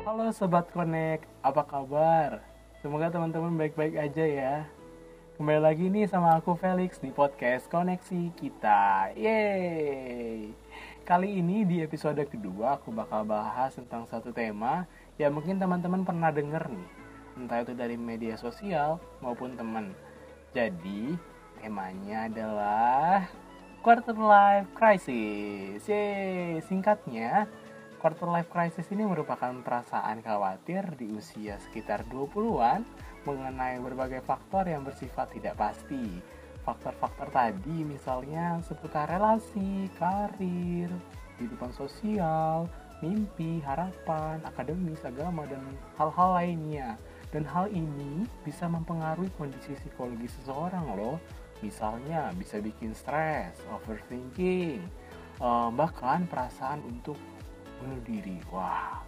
Halo Sobat Connect, apa kabar? Semoga teman-teman baik-baik aja ya. Kembali lagi nih sama aku Felix di podcast Koneksi Kita. Yeay! Kali ini di episode kedua aku bakal bahas tentang satu tema yang mungkin teman-teman pernah denger nih. Entah itu dari media sosial maupun teman. Jadi, temanya adalah quarter life crisis. Yeay, singkatnya quarter life crisis ini merupakan perasaan khawatir di usia sekitar 20-an mengenai berbagai faktor yang bersifat tidak pasti. Faktor-faktor tadi misalnya seputar relasi, karir, kehidupan sosial, mimpi, harapan, akademis, agama, dan hal-hal lainnya. Dan hal ini bisa mempengaruhi kondisi psikologi seseorang loh. Misalnya bisa bikin stres, overthinking, eh, bahkan perasaan untuk bunuh diri. Wah.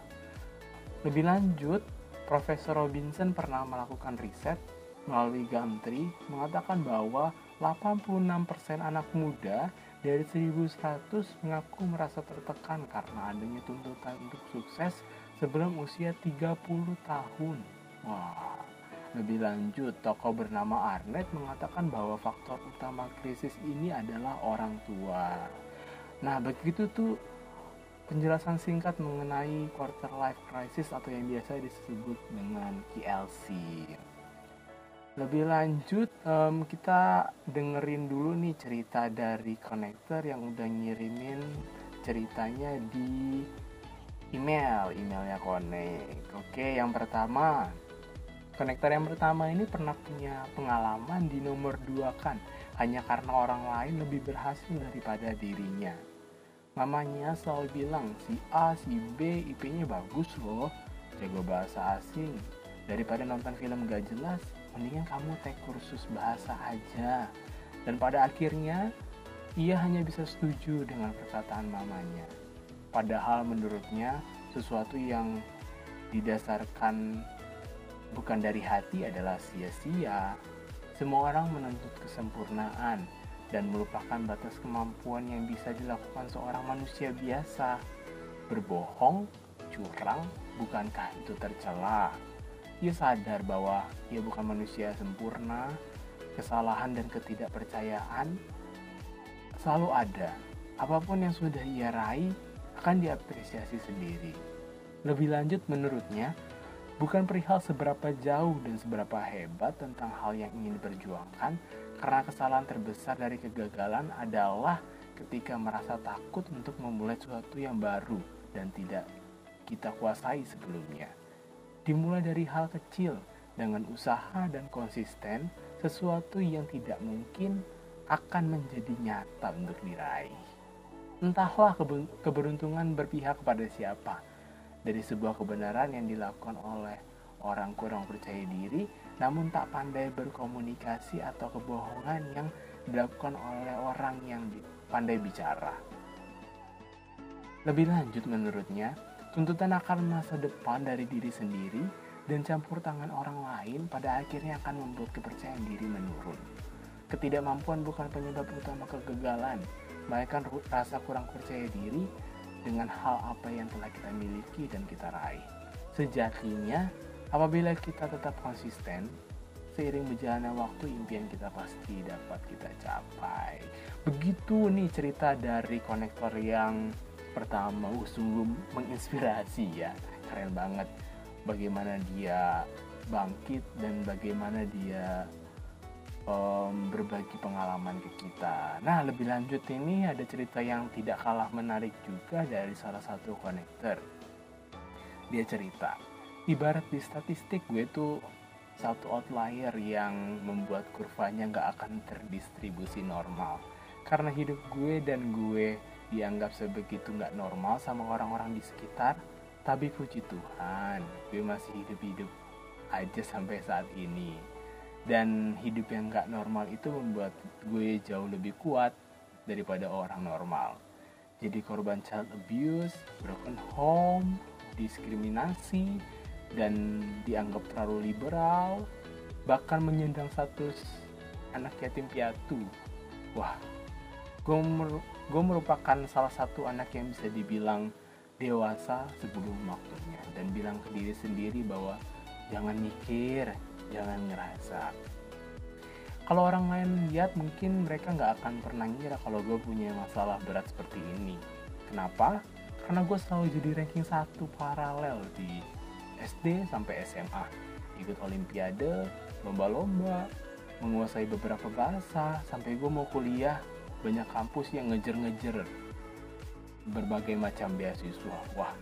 Lebih lanjut, Profesor Robinson pernah melakukan riset melalui Gumtree mengatakan bahwa 86% anak muda dari 1100 mengaku merasa tertekan karena adanya tuntutan untuk sukses sebelum usia 30 tahun. Wah. Lebih lanjut, tokoh bernama Arnett mengatakan bahwa faktor utama krisis ini adalah orang tua. Nah, begitu tuh penjelasan singkat mengenai quarter life crisis atau yang biasa disebut dengan KLC. Lebih lanjut, um, kita dengerin dulu nih cerita dari konektor yang udah ngirimin ceritanya di email, emailnya Connect. Oke, yang pertama, konektor yang pertama ini pernah punya pengalaman di nomor dua kan, hanya karena orang lain lebih berhasil daripada dirinya. Mamanya selalu bilang, si A, si B, IP-nya bagus loh, jago bahasa asing. Daripada nonton film gak jelas, mendingan kamu take kursus bahasa aja. Dan pada akhirnya, ia hanya bisa setuju dengan perkataan mamanya. Padahal menurutnya, sesuatu yang didasarkan bukan dari hati adalah sia-sia. Semua orang menuntut kesempurnaan, dan melupakan batas kemampuan yang bisa dilakukan seorang manusia biasa. Berbohong, curang, bukankah itu tercela? Ia sadar bahwa ia bukan manusia sempurna, kesalahan dan ketidakpercayaan selalu ada. Apa pun yang sudah ia raih akan diapresiasi sendiri. Lebih lanjut menurutnya, bukan perihal seberapa jauh dan seberapa hebat tentang hal yang ingin diperjuangkan, karena kesalahan terbesar dari kegagalan adalah ketika merasa takut untuk memulai sesuatu yang baru dan tidak kita kuasai sebelumnya. Dimulai dari hal kecil dengan usaha dan konsisten, sesuatu yang tidak mungkin akan menjadi nyata untuk diraih. Entahlah keberuntungan berpihak kepada siapa. Dari sebuah kebenaran yang dilakukan oleh orang kurang percaya diri namun tak pandai berkomunikasi atau kebohongan yang dilakukan oleh orang yang pandai bicara. Lebih lanjut menurutnya, tuntutan akan masa depan dari diri sendiri dan campur tangan orang lain pada akhirnya akan membuat kepercayaan diri menurun. Ketidakmampuan bukan penyebab utama kegagalan, melainkan rasa kurang percaya diri dengan hal apa yang telah kita miliki dan kita raih. Sejatinya, Apabila kita tetap konsisten, seiring berjalannya waktu impian kita pasti dapat kita capai. Begitu nih cerita dari konektor yang pertama, uh, sungguh menginspirasi ya, keren banget. Bagaimana dia bangkit dan bagaimana dia um, berbagi pengalaman ke kita. Nah, lebih lanjut ini ada cerita yang tidak kalah menarik juga dari salah satu konektor. Dia cerita, ibarat di statistik gue tuh satu outlier yang membuat kurvanya nggak akan terdistribusi normal. Karena hidup gue dan gue dianggap sebegitu nggak normal sama orang-orang di sekitar tapi puji Tuhan gue masih hidup-hidup aja sampai saat ini. Dan hidup yang nggak normal itu membuat gue jauh lebih kuat daripada orang normal. Jadi korban child abuse, broken home, diskriminasi, dan dianggap terlalu liberal, bahkan menyandang status anak yatim piatu. Wah, gue mer merupakan salah satu anak yang bisa dibilang dewasa sebelum waktunya dan bilang ke diri sendiri bahwa jangan mikir, jangan ngerasa. Kalau orang lain lihat mungkin mereka nggak akan pernah ngira kalau gue punya masalah berat seperti ini. Kenapa? Karena gue selalu jadi ranking satu paralel di SD sampai SMA. Ikut olimpiade, lomba-lomba, menguasai beberapa bahasa, sampai gue mau kuliah banyak kampus yang ngejer-ngejer berbagai macam beasiswa. Wah,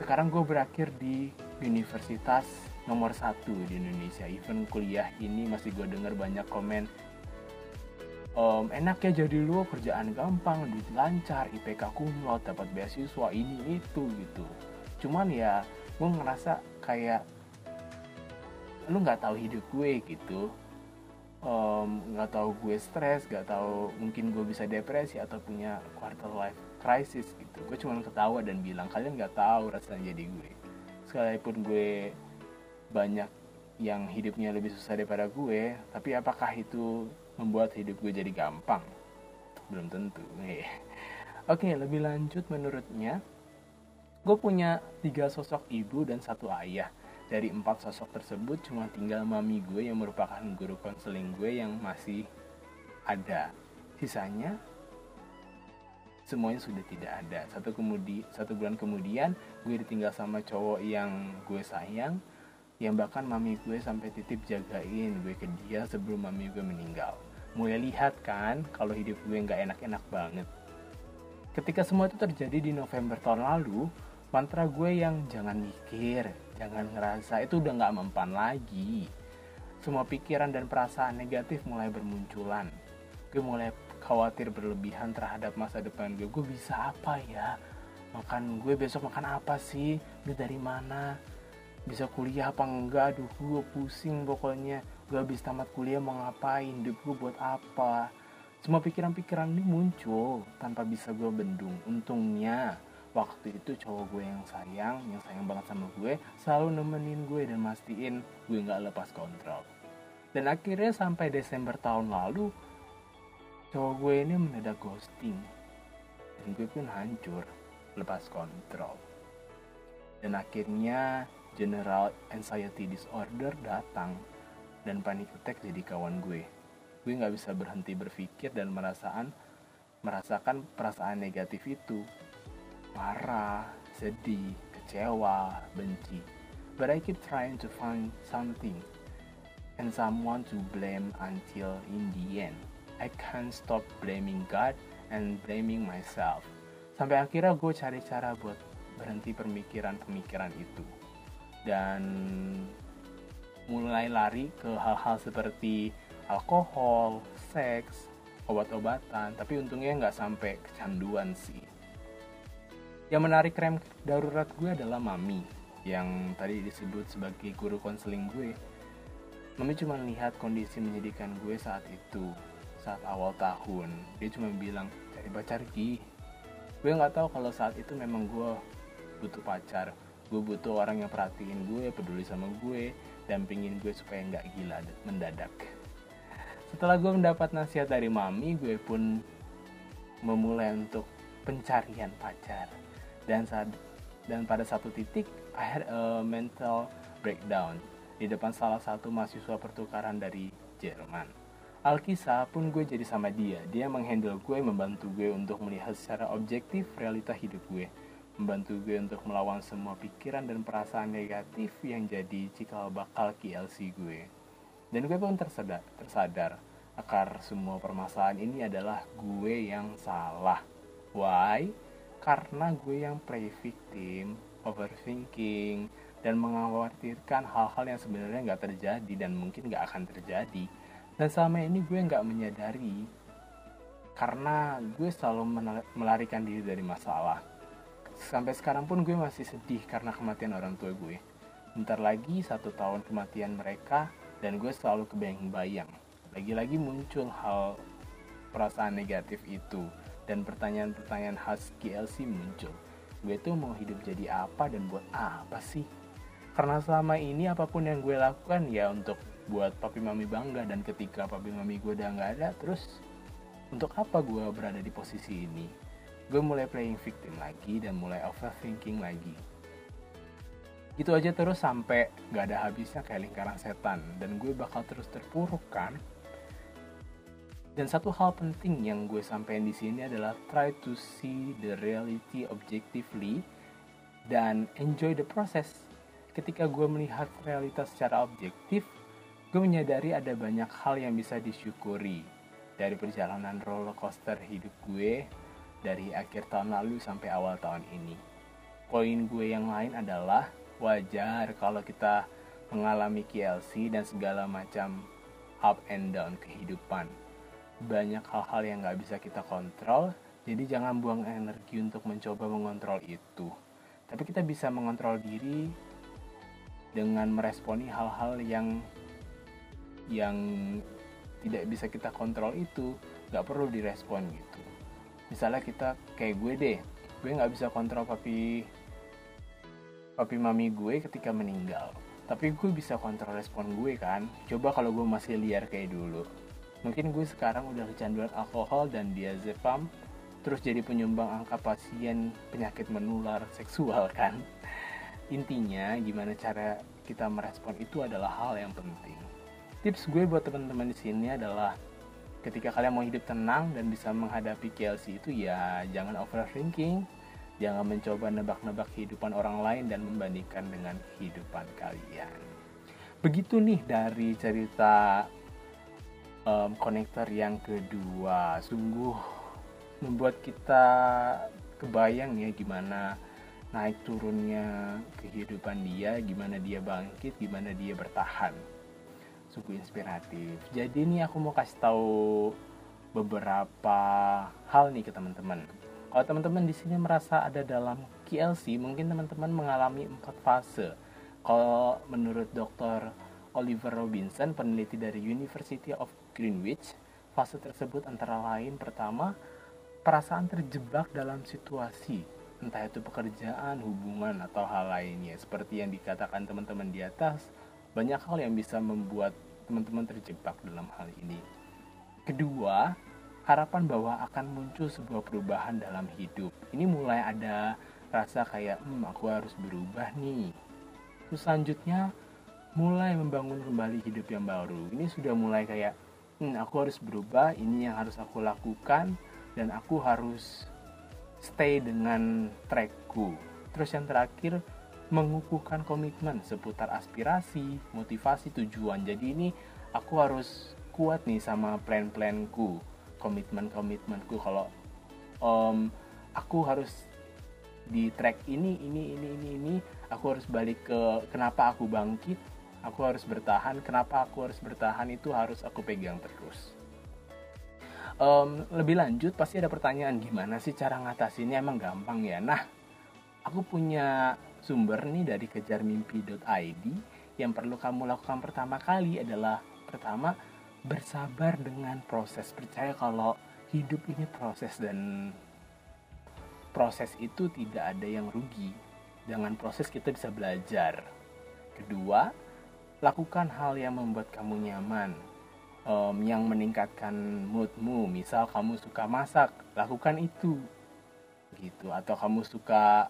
sekarang gue berakhir di universitas nomor satu di Indonesia. Even kuliah ini masih gue denger banyak komen um, enak ya jadi lu kerjaan gampang, duit lancar, IPK kumlot, dapat beasiswa ini itu gitu. Cuman ya gue ngerasa kayak lu nggak tahu hidup gue gitu. Nggak um, tahu gue stres nggak tahu mungkin gue bisa depresi atau punya quarter life crisis gitu. Gue cuma ketawa dan bilang kalian nggak tahu rasanya jadi gue. Sekalipun gue banyak yang hidupnya lebih susah daripada gue tapi apakah itu membuat hidup gue jadi gampang? Belum tentu oke lebih lanjut menurutnya gue punya tiga sosok ibu dan satu ayah. Dari empat sosok tersebut cuma tinggal mami gue yang merupakan guru konseling gue yang masih ada. Sisanya semuanya sudah tidak ada. Satu kemudi satu bulan kemudian gue ditinggal sama cowok yang gue sayang yang bahkan mami gue sampai titip jagain gue ke dia sebelum mami gue meninggal. Mulai lihat kan kalau hidup gue nggak enak-enak banget. Ketika semua itu terjadi di November tahun lalu mantra gue yang jangan mikir jangan ngerasa itu udah nggak mempan lagi. Semua pikiran dan perasaan negatif mulai bermunculan. Gue mulai khawatir berlebihan terhadap masa depan gue. Gue bisa apa ya? Makan gue besok makan apa sih? Gue dari mana? Bisa kuliah apa enggak? Aduh gue pusing pokoknya. Gue habis tamat kuliah mau ngapain? Hidup gue buat apa? Semua pikiran-pikiran ini muncul tanpa bisa gue bendung. Untungnya waktu itu cowok gue yang sayang yang sayang banget sama gue selalu nemenin gue dan mastiin gue nggak lepas kontrol. Dan akhirnya sampai Desember tahun lalu cowok gue ini mendadak ghosting. Dan gue pun hancur lepas kontrol. Dan akhirnya general anxiety disorder datang dan panic attack jadi kawan gue. Gue nggak bisa berhenti berpikir dan merasakan merasakan perasaan negatif itu marah, sedih, kecewa, benci. But I keep trying to find something and someone to blame until in the end I can't stop blaming God and blaming myself. Sampai akhirnya gue cari cara buat berhenti pemikiran-pemikiran itu dan mulai lari ke hal-hal seperti alkohol, seks, obat-obatan, tapi untungnya nggak sampai kecanduan sih. Yang menarik rem darurat gue adalah Mami yang tadi disebut sebagai guru konseling gue. Mami cuma lihat kondisi menyedihkan gue saat itu, saat awal tahun. Dia cuma bilang, cari pacar Ki. Gue nggak tahu kalau saat itu memang gue butuh pacar. Gue butuh orang yang perhatiin gue, peduli sama gue, dampingin gue supaya nggak gila mendadak. Setelah gue mendapat nasihat dari Mami, gue pun memulai untuk pencarian pacar dan saat dan pada satu titik I had a mental breakdown di depan salah satu mahasiswa pertukaran dari Jerman. Alkisah pun gue jadi sama dia. Dia menghandle gue, membantu gue untuk melihat secara objektif realita hidup gue. Membantu gue untuk melawan semua pikiran dan perasaan negatif yang jadi cikal bakal KLC gue. Dan gue pun tersadar, tersadar akar semua permasalahan ini adalah gue yang salah. Why? Karena gue yang play victim, overthinking, dan mengkhawatirkan hal-hal yang sebenarnya nggak terjadi dan mungkin nggak akan terjadi. Dan selama ini gue nggak menyadari karena gue selalu melarikan diri dari masalah. Sampai sekarang pun gue masih sedih karena kematian orang tua gue. Bentar lagi satu tahun kematian mereka dan gue selalu kebayang-bayang. Lagi-lagi muncul hal perasaan negatif itu dan pertanyaan-pertanyaan khas GLC muncul. Gue tuh mau hidup jadi apa dan buat apa sih? Karena selama ini apa pun yang gue lakukan ya untuk buat papi mami bangga dan ketika papi mami gue udah nggak ada terus untuk apa gue berada di posisi ini? gue mulai playing victim lagi dan mulai overthinking lagi gitu aja terus sampai gak ada habisnya kayak lingkaran setan dan gue bakal terus terpuruk kan dan satu hal penting yang gue sampaikan di sini adalah try to see the reality objectively dan enjoy the process. Ketika gue melihat realitas secara objektif, gue menyadari ada banyak hal yang bisa disyukuri dari perjalanan roller coaster hidup gue dari akhir tahun lalu sampai awal tahun ini. Poin gue yang lain adalah wajar kalau kita mengalami KLC dan segala macam up and down kehidupan banyak hal-hal yang nggak bisa kita kontrol jadi jangan buang energi untuk mencoba mengontrol itu. Tapi kita bisa mengontrol diri dengan meresponi hal-hal yang yang tidak bisa kita kontrol itu nggak perlu direspon gitu. Misalnya kita kayak gue deh gue nggak bisa kontrol papi papi mami gue ketika meninggal. Tapi gue bisa kontrol respon gue kan. Coba kalau gue masih liar kayak dulu Mungkin gue sekarang udah kecanduan alkohol dan diazepam, terus jadi penyumbang angka pasien penyakit menular seksual kan. Intinya gimana cara kita merespon itu adalah hal yang penting. Tips gue buat teman-teman di sini adalah ketika kalian mau hidup tenang dan bisa menghadapi KLC itu ya jangan overthinking, jangan mencoba nebak-nebak kehidupan orang lain dan membandingkan dengan kehidupan kalian. Begitu nih dari cerita um, konektor yang kedua sungguh membuat kita kebayang ya gimana naik turunnya kehidupan dia, gimana dia bangkit, gimana dia bertahan. Sungguh inspiratif. Jadi ini aku mau kasih tahu beberapa hal nih ke teman-teman. Kalau teman-teman di sini merasa ada dalam KLC, mungkin teman-teman mengalami empat fase. Kalau menurut dokter Oliver Robinson, peneliti dari University of Greenwich, fase tersebut antara lain pertama, perasaan terjebak dalam situasi, entah itu pekerjaan, hubungan, atau hal lainnya. Seperti yang dikatakan teman-teman di atas, banyak hal yang bisa membuat teman-teman terjebak dalam hal ini. Kedua, harapan bahwa akan muncul sebuah perubahan dalam hidup. Ini mulai ada rasa kayak, hmm, aku harus berubah nih. Terus selanjutnya, mulai membangun kembali hidup yang baru. Ini sudah mulai kayak, hmm, aku harus berubah, ini yang harus aku lakukan, dan aku harus stay dengan trackku. Terus yang terakhir, mengukuhkan komitmen seputar aspirasi, motivasi, tujuan. Jadi ini aku harus kuat nih sama plan-planku, komitmen-komitmenku. Kalau um, aku harus di track ini, ini, ini, ini, ini, aku harus balik ke kenapa aku bangkit, aku harus bertahan. Kenapa aku harus bertahan? Itu harus aku pegang terus. Um, lebih lanjut pasti ada pertanyaan gimana sih cara ngatasinnya? Emang gampang ya. Nah aku punya sumber nih dari kejarmimpi.id yang perlu kamu lakukan pertama kali adalah pertama bersabar dengan proses. Percaya kalau hidup ini proses dan proses itu tidak ada yang rugi. Dengan proses kita bisa belajar. Kedua lakukan hal yang membuat kamu nyaman um, yang meningkatkan moodmu. Misal kamu suka masak lakukan itu gitu. Atau kamu suka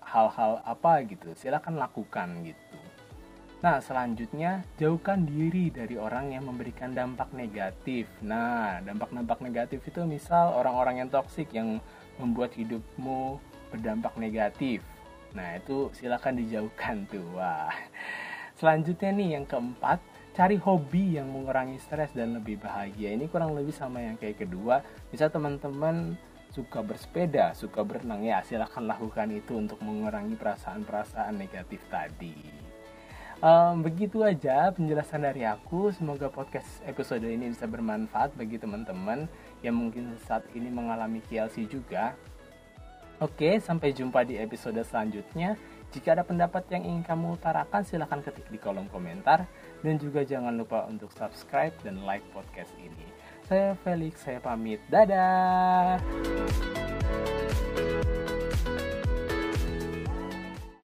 hal-hal apa gitu. Silakan lakukan gitu. Nah selanjutnya jauhkan diri dari orang yang memberikan dampak negatif. Nah dampak-dampak negatif itu misal orang-orang yang toksik yang membuat hidupmu berdampak negatif. Nah itu silakan dijauhkan tuh. Wah Selanjutnya nih yang keempat, cari hobi yang mengurangi stres dan lebih bahagia. Ini kurang lebih sama yang kayak kedua. Bisa teman-teman suka bersepeda, suka berenang ya silahkan lakukan itu untuk mengurangi perasaan-perasaan negatif tadi. Um, begitu aja penjelasan dari aku. Semoga podcast episode ini bisa bermanfaat bagi teman-teman yang mungkin saat ini mengalami KLC juga. Oke, sampai jumpa di episode selanjutnya. Jika ada pendapat yang ingin kamu utarakan, silahkan ketik di kolom komentar. Dan juga jangan lupa untuk subscribe dan like podcast ini. Saya Felix, saya pamit. Dadah!